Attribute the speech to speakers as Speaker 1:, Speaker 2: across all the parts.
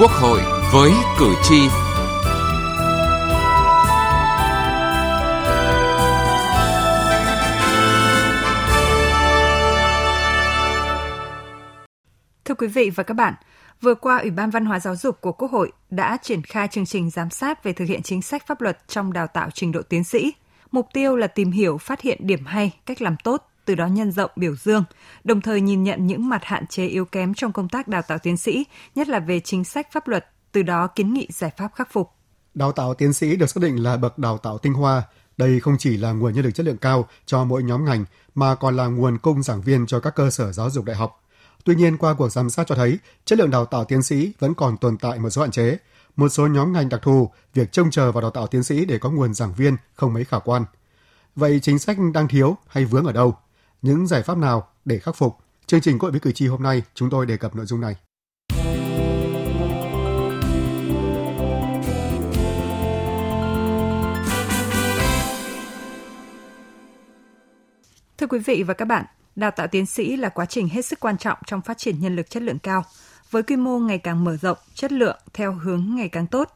Speaker 1: Quốc hội với cử tri. Thưa
Speaker 2: quý vị và các bạn, vừa qua Ủy ban Văn hóa Giáo dục của Quốc hội đã triển khai chương trình giám sát về thực hiện chính sách pháp luật trong đào tạo trình độ tiến sĩ. Mục tiêu là tìm hiểu, phát hiện điểm hay, cách làm tốt, từ đó nhân rộng biểu dương, đồng thời nhìn nhận những mặt hạn chế yếu kém trong công tác đào tạo tiến sĩ, nhất là về chính sách pháp luật, từ đó kiến nghị giải pháp khắc phục.
Speaker 3: Đào tạo tiến sĩ được xác định là bậc đào tạo tinh hoa. Đây không chỉ là nguồn nhân lực chất lượng cao cho mỗi nhóm ngành, mà còn là nguồn cung giảng viên cho các cơ sở giáo dục đại học. Tuy nhiên, qua cuộc giám sát cho thấy, chất lượng đào tạo tiến sĩ vẫn còn tồn tại một số hạn chế. Một số nhóm ngành đặc thù, việc trông chờ vào đào tạo tiến sĩ để có nguồn giảng viên không mấy khả quan. Vậy chính sách đang thiếu hay vướng ở đâu? Những giải pháp nào để khắc phục. Chương trình Cội với cử tri hôm nay chúng tôi đề cập nội dung này.
Speaker 2: Thưa quý vị và các bạn, đào tạo tiến sĩ là quá trình hết sức quan trọng trong phát triển nhân lực chất lượng cao. Với quy mô ngày càng mở rộng, chất lượng theo hướng ngày càng tốt,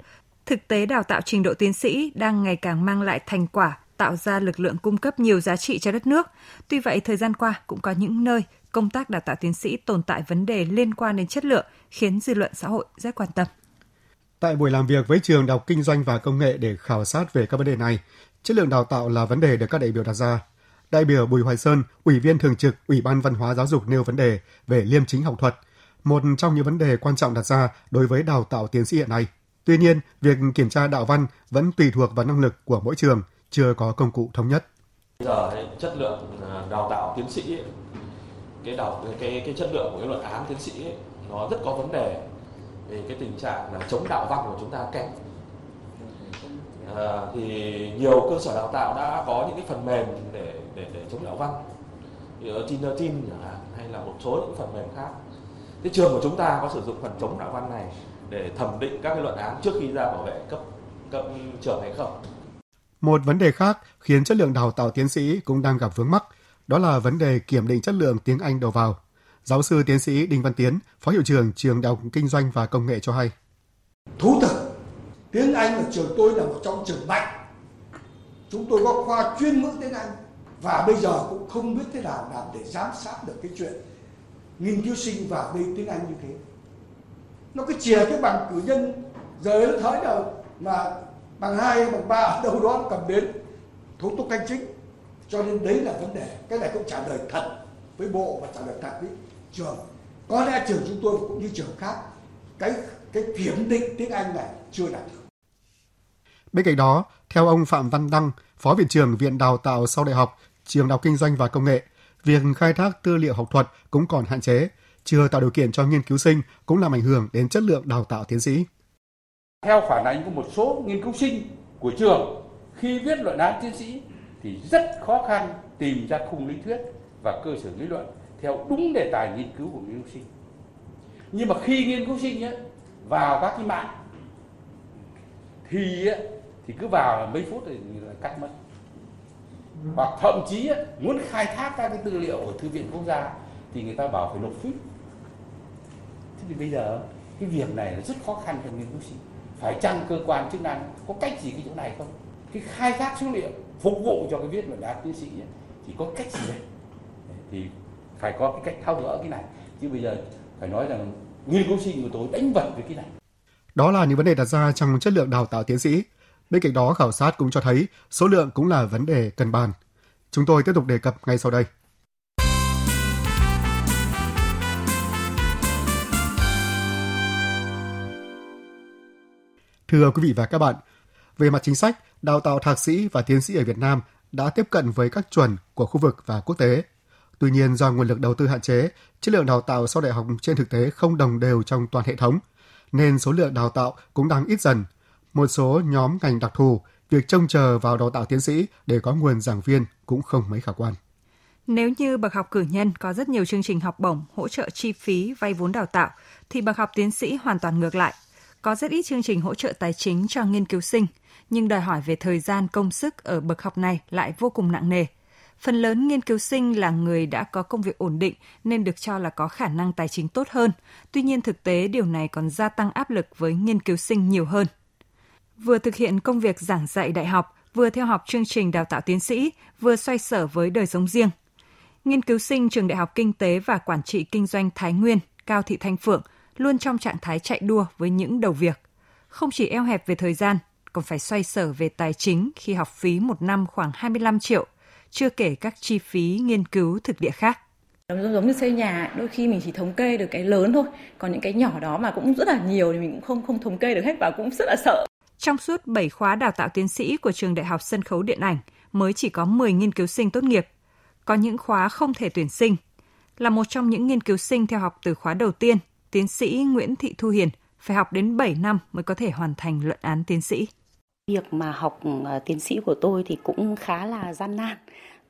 Speaker 2: thực tế đào tạo trình độ tiến sĩ đang ngày càng mang lại thành quả tạo ra lực lượng cung cấp nhiều giá trị cho đất nước. Tuy vậy, thời gian qua cũng có những nơi công tác đào tạo tiến sĩ tồn tại vấn đề liên quan đến chất lượng khiến dư luận xã hội rất quan tâm.
Speaker 3: Tại buổi làm việc với trường Đại học Kinh doanh và Công nghệ để khảo sát về các vấn đề này, chất lượng đào tạo là vấn đề được các đại biểu đặt ra. Đại biểu Bùi Hoài Sơn, Ủy viên thường trực Ủy ban Văn hóa Giáo dục nêu vấn đề về liêm chính học thuật, một trong những vấn đề quan trọng đặt ra đối với đào tạo tiến sĩ hiện nay. Tuy nhiên, việc kiểm tra đạo văn vẫn tùy thuộc vào năng lực của mỗi trường, chưa có công cụ thống nhất.
Speaker 4: Bây giờ chất lượng à, đào tạo tiến sĩ ấy, cái đào cái cái chất lượng của cái luận án tiến sĩ ấy, nó rất có vấn đề về cái tình trạng là chống đạo văn của chúng ta kém. À, thì nhiều cơ sở đào tạo đã có những cái phần mềm để để để chống đạo văn như ở Tinatin hay là một số những phần mềm khác. Thế trường của chúng ta có sử dụng phần chống đạo văn này để thẩm định các cái luận án trước khi ra bảo vệ cấp cấp trường hay không.
Speaker 3: Một vấn đề khác khiến chất lượng đào tạo tiến sĩ cũng đang gặp vướng mắc, đó là vấn đề kiểm định chất lượng tiếng Anh đầu vào. Giáo sư tiến sĩ Đinh Văn Tiến, Phó hiệu trưởng trường Đại học Kinh doanh và Công nghệ cho hay.
Speaker 5: Thú thực, tiếng Anh ở trường tôi là một trong trường mạnh. Chúng tôi có khoa chuyên ngữ tiếng Anh và bây giờ cũng không biết thế nào làm để giám sát được cái chuyện nghiên cứu sinh vào đây tiếng Anh như thế. Nó cứ chìa cái bằng cử nhân giờ nó thới đâu mà bằng hai bằng ba ở đâu đó cầm đến thủ tục hành chính cho nên đấy là vấn đề cái này cũng trả lời thật với bộ và trả lời thật với trường có lẽ trường chúng tôi cũng như trường khác cái cái kiểm định tiếng Anh này chưa đạt được.
Speaker 3: Bên cạnh đó, theo ông Phạm Văn Đăng, Phó Viện trưởng Viện Đào tạo sau đại học, Trường Đại học Kinh doanh và Công nghệ, việc khai thác tư liệu học thuật cũng còn hạn chế, chưa tạo điều kiện cho nghiên cứu sinh cũng làm ảnh hưởng đến chất lượng đào tạo tiến sĩ.
Speaker 6: Theo phản ánh của một số nghiên cứu sinh của trường, khi viết luận án tiến sĩ thì rất khó khăn tìm ra khung lý thuyết và cơ sở lý luận theo đúng đề tài nghiên cứu của nghiên cứu sinh. Nhưng mà khi nghiên cứu sinh ấy, vào các cái mạng thì thì cứ vào là mấy phút thì là cắt mất. Hoặc thậm chí muốn khai thác các cái tư liệu ở thư viện quốc gia thì người ta bảo phải nộp phí. Thế thì bây giờ cái việc này là rất khó khăn cho nghiên cứu sinh phải chăng cơ quan chức năng có cách gì cái chỗ này không? Cái khai thác số liệu phục vụ cho cái viết luận án tiến sĩ ấy, thì có cách gì đây? Thì phải có cái cách thao gỡ cái này. Chứ bây giờ phải nói rằng nghiên cứu sinh của tôi đánh vật với cái này.
Speaker 3: Đó là những vấn đề đặt ra trong chất lượng đào tạo tiến sĩ. Bên cạnh đó khảo sát cũng cho thấy số lượng cũng là vấn đề cần bàn chúng tôi tiếp tục đề cập ngay sau đây. Thưa quý vị và các bạn, về mặt chính sách, đào tạo thạc sĩ và tiến sĩ ở Việt Nam đã tiếp cận với các chuẩn của khu vực và quốc tế. Tuy nhiên do nguồn lực đầu tư hạn chế, chất lượng đào tạo sau đại học trên thực tế không đồng đều trong toàn hệ thống, nên số lượng đào tạo cũng đang ít dần. Một số nhóm ngành đặc thù, việc trông chờ vào đào tạo tiến sĩ để có nguồn giảng viên cũng không mấy khả quan.
Speaker 2: Nếu như bậc học cử nhân có rất nhiều chương trình học bổng hỗ trợ chi phí vay vốn đào tạo, thì bậc học tiến sĩ hoàn toàn ngược lại – có rất ít chương trình hỗ trợ tài chính cho nghiên cứu sinh, nhưng đòi hỏi về thời gian công sức ở bậc học này lại vô cùng nặng nề. Phần lớn nghiên cứu sinh là người đã có công việc ổn định nên được cho là có khả năng tài chính tốt hơn. Tuy nhiên thực tế điều này còn gia tăng áp lực với nghiên cứu sinh nhiều hơn. Vừa thực hiện công việc giảng dạy đại học, vừa theo học chương trình đào tạo tiến sĩ, vừa xoay sở với đời sống riêng. Nghiên cứu sinh trường Đại học Kinh tế và Quản trị Kinh doanh Thái Nguyên, Cao Thị Thanh Phượng luôn trong trạng thái chạy đua với những đầu việc. Không chỉ eo hẹp về thời gian, còn phải xoay sở về tài chính khi học phí một năm khoảng 25 triệu, chưa kể các chi phí nghiên cứu thực địa khác.
Speaker 7: Giống như xây nhà, đôi khi mình chỉ thống kê được cái lớn thôi, còn những cái nhỏ đó mà cũng rất là nhiều thì mình cũng không không thống kê được hết và cũng rất là sợ.
Speaker 2: Trong suốt 7 khóa đào tạo tiến sĩ của trường Đại học Sân khấu Điện ảnh mới chỉ có 10 nghiên cứu sinh tốt nghiệp. Có những khóa không thể tuyển sinh. Là một trong những nghiên cứu sinh theo học từ khóa đầu tiên, tiến sĩ Nguyễn Thị Thu Hiền phải học đến 7 năm mới có thể hoàn thành luận án tiến sĩ.
Speaker 8: Việc mà học ờ, tiến sĩ của tôi thì cũng khá là gian nan.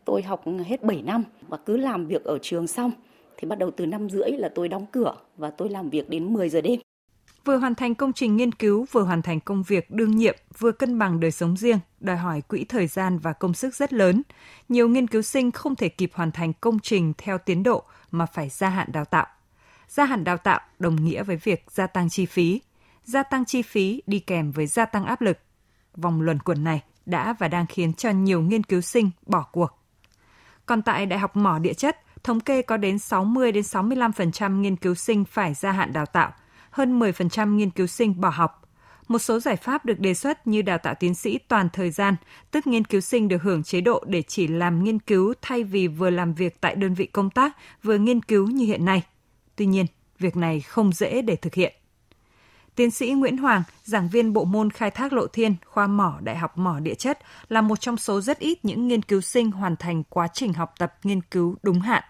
Speaker 8: Tôi học hết 7 năm và cứ làm việc ở trường xong thì bắt đầu từ năm rưỡi là tôi đóng cửa và tôi làm việc đến 10 giờ đêm.
Speaker 2: Vừa hoàn thành công trình nghiên cứu, vừa hoàn thành công việc đương nhiệm, vừa cân bằng đời sống riêng, đòi hỏi quỹ thời gian và công sức rất lớn. Nhiều nghiên cứu sinh không thể kịp hoàn thành công trình theo tiến độ mà phải gia hạn đào tạo. Gia hạn đào tạo đồng nghĩa với việc gia tăng chi phí. Gia tăng chi phí đi kèm với gia tăng áp lực. Vòng luẩn quẩn này đã và đang khiến cho nhiều nghiên cứu sinh bỏ cuộc. Còn tại Đại học Mỏ Địa chất, thống kê có đến 60 đến 65% nghiên cứu sinh phải gia hạn đào tạo, hơn 10% nghiên cứu sinh bỏ học. Một số giải pháp được đề xuất như đào tạo tiến sĩ toàn thời gian, tức nghiên cứu sinh được hưởng chế độ để chỉ làm nghiên cứu thay vì vừa làm việc tại đơn vị công tác, vừa nghiên cứu như hiện nay. Tuy nhiên, việc này không dễ để thực hiện. Tiến sĩ Nguyễn Hoàng, giảng viên bộ môn khai thác lộ thiên, khoa mỏ Đại học Mỏ Địa chất, là một trong số rất ít những nghiên cứu sinh hoàn thành quá trình học tập nghiên cứu đúng hạn.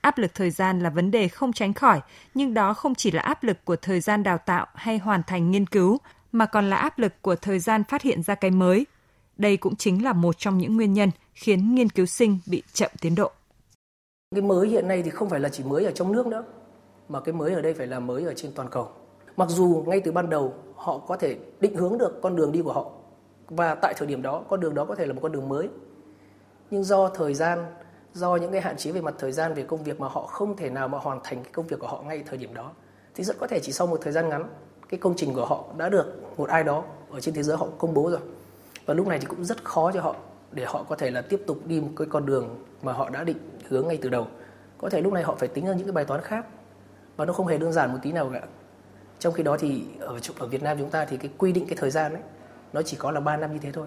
Speaker 2: Áp lực thời gian là vấn đề không tránh khỏi, nhưng đó không chỉ là áp lực của thời gian đào tạo hay hoàn thành nghiên cứu, mà còn là áp lực của thời gian phát hiện ra cái mới. Đây cũng chính là một trong những nguyên nhân khiến nghiên cứu sinh bị chậm tiến độ.
Speaker 9: Cái mới hiện nay thì không phải là chỉ mới ở trong nước nữa, mà cái mới ở đây phải là mới ở trên toàn cầu. Mặc dù ngay từ ban đầu họ có thể định hướng được con đường đi của họ và tại thời điểm đó con đường đó có thể là một con đường mới. Nhưng do thời gian, do những cái hạn chế về mặt thời gian về công việc mà họ không thể nào mà hoàn thành cái công việc của họ ngay thời điểm đó thì rất có thể chỉ sau một thời gian ngắn cái công trình của họ đã được một ai đó ở trên thế giới họ công bố rồi. Và lúc này thì cũng rất khó cho họ để họ có thể là tiếp tục đi một cái con đường mà họ đã định hướng ngay từ đầu. Có thể lúc này họ phải tính ra những cái bài toán khác và nó không hề đơn giản một tí nào cả trong khi đó thì ở ở Việt Nam chúng ta thì cái quy định cái thời gian ấy nó chỉ có là 3 năm như thế thôi.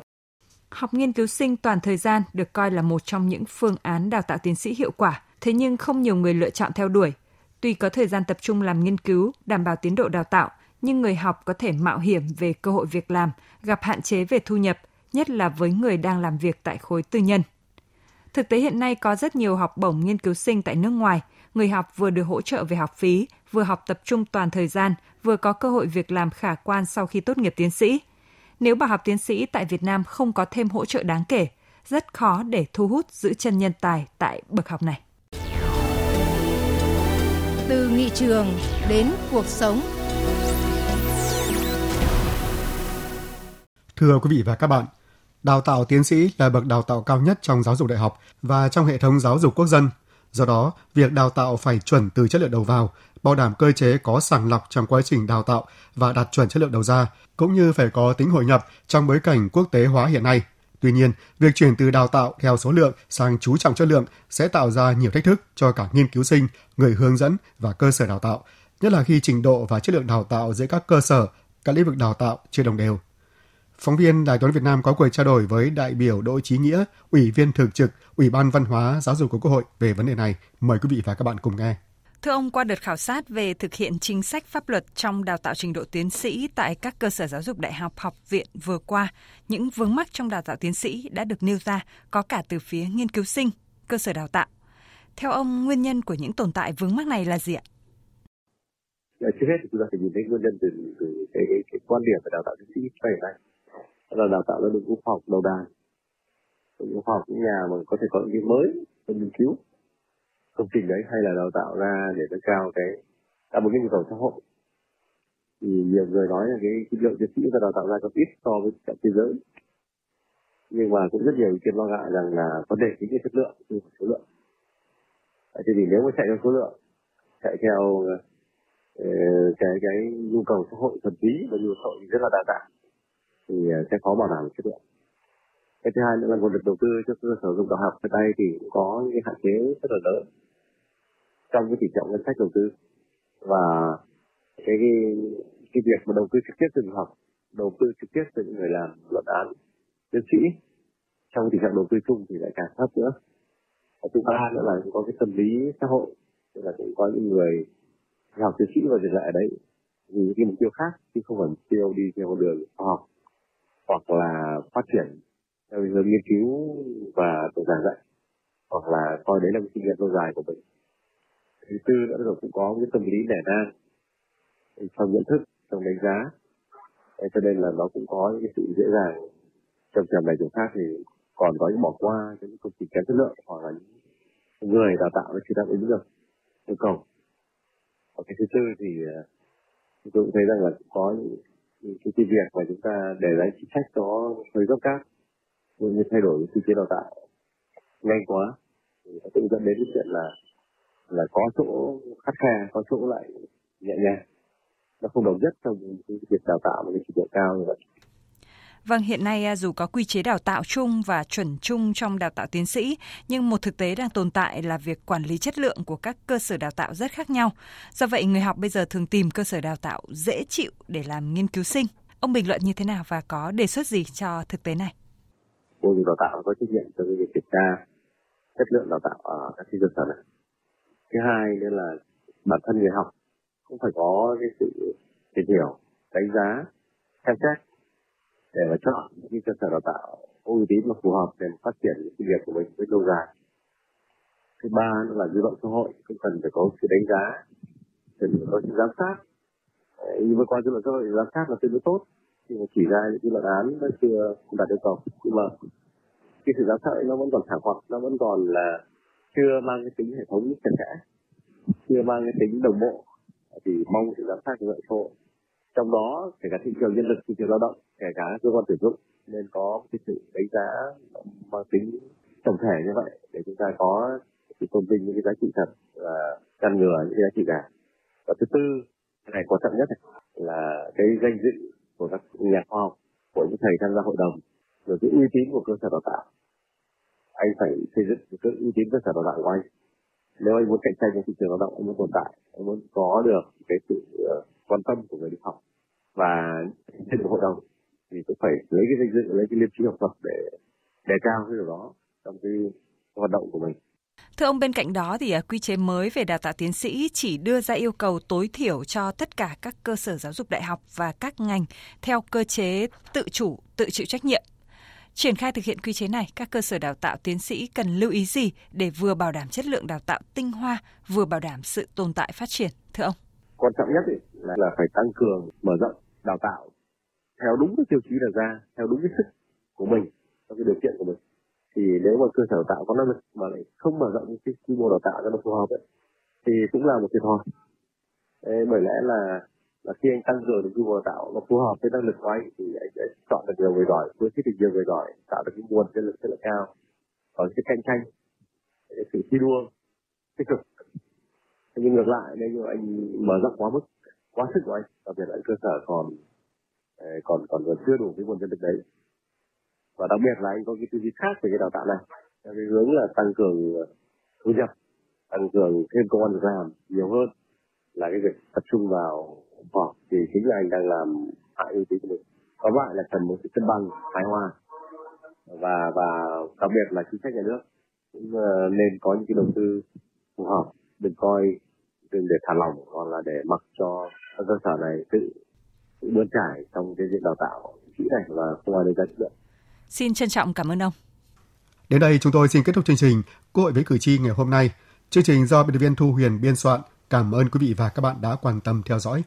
Speaker 2: Học nghiên cứu sinh toàn thời gian được coi là một trong những phương án đào tạo tiến sĩ hiệu quả, thế nhưng không nhiều người lựa chọn theo đuổi. Tuy có thời gian tập trung làm nghiên cứu, đảm bảo tiến độ đào tạo, nhưng người học có thể mạo hiểm về cơ hội việc làm, gặp hạn chế về thu nhập, nhất là với người đang làm việc tại khối tư nhân. Thực tế hiện nay có rất nhiều học bổng nghiên cứu sinh tại nước ngoài, người học vừa được hỗ trợ về học phí, vừa học tập trung toàn thời gian, vừa có cơ hội việc làm khả quan sau khi tốt nghiệp tiến sĩ. Nếu bảo học tiến sĩ tại Việt Nam không có thêm hỗ trợ đáng kể, rất khó để thu hút giữ chân nhân tài tại bậc học này.
Speaker 1: Từ nghị trường đến cuộc sống.
Speaker 3: Thưa quý vị và các bạn, đào tạo tiến sĩ là bậc đào tạo cao nhất trong giáo dục đại học và trong hệ thống giáo dục quốc dân. Do đó, việc đào tạo phải chuẩn từ chất lượng đầu vào, bảo đảm cơ chế có sàng lọc trong quá trình đào tạo và đạt chuẩn chất lượng đầu ra, cũng như phải có tính hội nhập trong bối cảnh quốc tế hóa hiện nay. Tuy nhiên, việc chuyển từ đào tạo theo số lượng sang chú trọng chất lượng sẽ tạo ra nhiều thách thức cho cả nghiên cứu sinh, người hướng dẫn và cơ sở đào tạo, nhất là khi trình độ và chất lượng đào tạo giữa các cơ sở, các lĩnh vực đào tạo chưa đồng đều. Phóng viên Đài Toán Việt Nam có cuộc trao đổi với đại biểu Đỗ Chí Nghĩa, Ủy viên thường trực Ủy ban Văn hóa Giáo dục của Quốc hội về vấn đề này. Mời quý vị và các bạn cùng nghe.
Speaker 2: Thưa ông, qua đợt khảo sát về thực hiện chính sách pháp luật trong đào tạo trình độ tiến sĩ tại các cơ sở giáo dục đại học, học viện vừa qua, những vướng mắc trong đào tạo tiến sĩ đã được nêu ra có cả từ phía nghiên cứu sinh, cơ sở đào tạo. Theo ông, nguyên nhân của những tồn tại vướng mắc này là gì ạ?
Speaker 10: Trước hết thì chúng ta phải nhìn thấy nguyên nhân từ, từ cái, cái, cái quan điểm về đào tạo tiến sĩ phải này là đào tạo ra đội ngũ khoa học đầu đài đội ngũ khoa học những nhà mà có thể có những cái mới trong nghiên cứu. Công trình đấy hay là đào tạo ra để nâng cao cái đáp ứng cái nhu cầu xã hội. Thì nhiều người nói là cái, cái lượng tiến sĩ ta đào tạo ra có ít so với cả thế giới. Nhưng mà cũng rất nhiều ý kiến lo ngại rằng là vấn đề chính là chất lượng chứ không số lượng. Thế thì nếu mà chạy theo số lượng chạy theo uh, cái cái nhu cầu xã hội thuần túy và nhu cầu rất là đa dạng thì ờ, sẽ khó bảo đảm chất lượng. Cái thứ hai nữa là nguồn lực đầu tư cho cơ sở dục đại học hiện nay thì cũng có những cái hạn chế rất là lớn trong cái tỷ trọng ngân sách đầu tư. Và cái cái, cái việc mà đầu tư trực tiếp từ học đầu tư trực tiếp từ những người làm luận án tiến sĩ trong tỷ trọng đầu tư chung thì lại càng thấp nữa. Và thứ ba nữa là cũng có cái tâm lý xã hội tức là cũng có những người học tiến sĩ và dừng lại ở đấy vì cái mục tiêu khác chứ không phải mục tiêu đi theo con đường khoa học hoặc là phát triển theo hướng nghiên cứu và tổ giảng dạy, hoặc là coi đấy là một kinh nghiệm lâu dài của mình. Thứ tư nữa là cũng có cái tâm lý nể nang trong nhận thức trong đánh giá. Cho nên là nó cũng có những cái sự dễ dàng. Trong trường này trường khác thì còn có những bỏ qua những công trình kém chất lượng hoặc là những người đào tạo nó chưa đáp ứng được yêu cầu. Và cái thứ tư thì ờ, tôi cũng thấy rằng là cũng có những cái, cái việc mà chúng ta để ra chính sách đó hơi gấp gáp như thay đổi quy chế đào tạo nhanh quá thì nó tự dẫn đến cái chuyện là là có chỗ khắt khe có chỗ lại nhẹ nhàng. Nó không đồng nhất trong cái việc đào tạo một cái trình độ cao như vậy.
Speaker 2: Vâng, hiện nay à, dù có quy chế đào tạo chung và chuẩn chung trong đào tạo tiến sĩ, nhưng một thực tế đang tồn tại là việc quản lý chất lượng của các cơ sở đào tạo rất khác nhau. Do vậy, người học bây giờ thường tìm cơ sở đào tạo dễ chịu để làm nghiên cứu sinh. Ông bình luận như thế nào và có đề xuất gì cho thực tế này?
Speaker 10: Bộ Giáo đào tạo có trách nhiệm trong việc kiểm tra chất lượng đào tạo ở các cơ sở này. Thứ hai nữa là bản thân người học cũng phải có cái sự tìm hiểu, đánh giá, xem xét để mà chọn những cơ sở đào tạo có uy tín và phù hợp để phát triển sự nghiệp của mình với lâu dài. Thứ ba nữa là dư luận xã hội cũng cần phải có sự đánh giá, cần phải có sự giám sát. Nhưng mà qua dư luận xã hội giám sát là tương đối tốt, nhưng mà chỉ ra những cái luận án nó chưa đạt yêu cầu. Nhưng mà cái sự giám sát ấy nó vẫn còn thả hoặc, nó vẫn còn là chưa mang cái tính hệ thống chặt chẽ, chưa mang cái tính đồng bộ thì mong sự giám sát của dư xã trong đó, kể cả thị trường nhân lực, thị trường lao động, kể cả cơ quan tuyển dụng, nên có cái sự đánh giá mang tính tổng thể như vậy để chúng ta có sự tôn vinh những cái giá trị thật và ngăn ngừa những cái giá trị giả và thứ tư, cái này quan trọng nhất là cái danh dự của các nhà khoa học, của những thầy tham gia hội đồng, rồi cái uy tín của cơ sở đào tạo. Anh phải xây dựng cái uy tín cơ sở đào tạo của anh. Nếu anh muốn cạnh tranh trong thị trường lao động, anh muốn tồn tại, anh muốn có được cái sự ờ, quan tâm của người đi học và trên hội đồng thì cũng phải lấy cái danh dự lấy cái liêm trí học tập để đề cao cái điều đó trong cái hoạt động của mình
Speaker 2: Thưa ông, bên cạnh đó thì à, quy chế mới về đào tạo tiến sĩ chỉ đưa ra yêu cầu tối thiểu cho tất cả các cơ sở giáo dục đại học và các ngành theo cơ chế tự chủ, tự chịu trách nhiệm. Triển khai thực hiện quy chế này, các cơ sở đào tạo tiến sĩ cần lưu ý gì để vừa bảo đảm chất lượng đào tạo tinh hoa, vừa bảo đảm sự tồn tại phát triển, thưa ông?
Speaker 10: Quan trọng nhất là phải tăng cường, mở rộng đào tạo theo đúng cái tiêu chí đặt ra, theo đúng cái sức của mình, theo cái điều kiện của mình. Thì nếu mà cơ sở đào tạo có năng lực mà lại không mở rộng cái quy mô đào tạo cho nó phù hợp ấy, thì cũng là một thiệt thòi. Bởi lẽ là là khi anh tăng cường được quy mô đào tạo nó phù hợp với năng lực của anh thì anh sẽ chọn được nhiều người giỏi, với cái được nhiều người giỏi, tạo được cái nguồn nhân lực rất là cao, có cái cạnh tranh, cái sự thi đua tích cực. Nhưng ngược lại nếu như anh mở rộng quá mức, quá sức của anh, đặc biệt là cơ sở còn ờ, còn còn còn chưa đủ cái nguồn nhân lực đấy. Và đặc biệt là anh có cái tư duy khác về cái đào tạo này theo cái hướng là tăng cường ờ, thu nhập tăng cường thêm công an việc làm nhiều hơn là cái việc tập trung vào khoa thì chính là anh đang làm hại uy tín của mình. Có lại là cần một sự cân bằng hài hòa và và đặc biệt là chính sách nhà nước cũng ờ, nên có những cái đầu tư phù hợp đừng coi đừng để thả lỏng hoặc là để mặc cho các cơ sở này tự tự bươn trải trong cái việc đào tạo kỹ này và không ai đánh giá chất lượng.
Speaker 2: Xin trân trọng cảm ơn ông.
Speaker 3: Đến đây chúng tôi xin kết thúc chương trình Quốc hội với cử tri ngày hôm nay. Chương trình do biên tập viên Thu Huyền biên soạn. Cảm ơn quý vị và các bạn đã quan tâm theo dõi.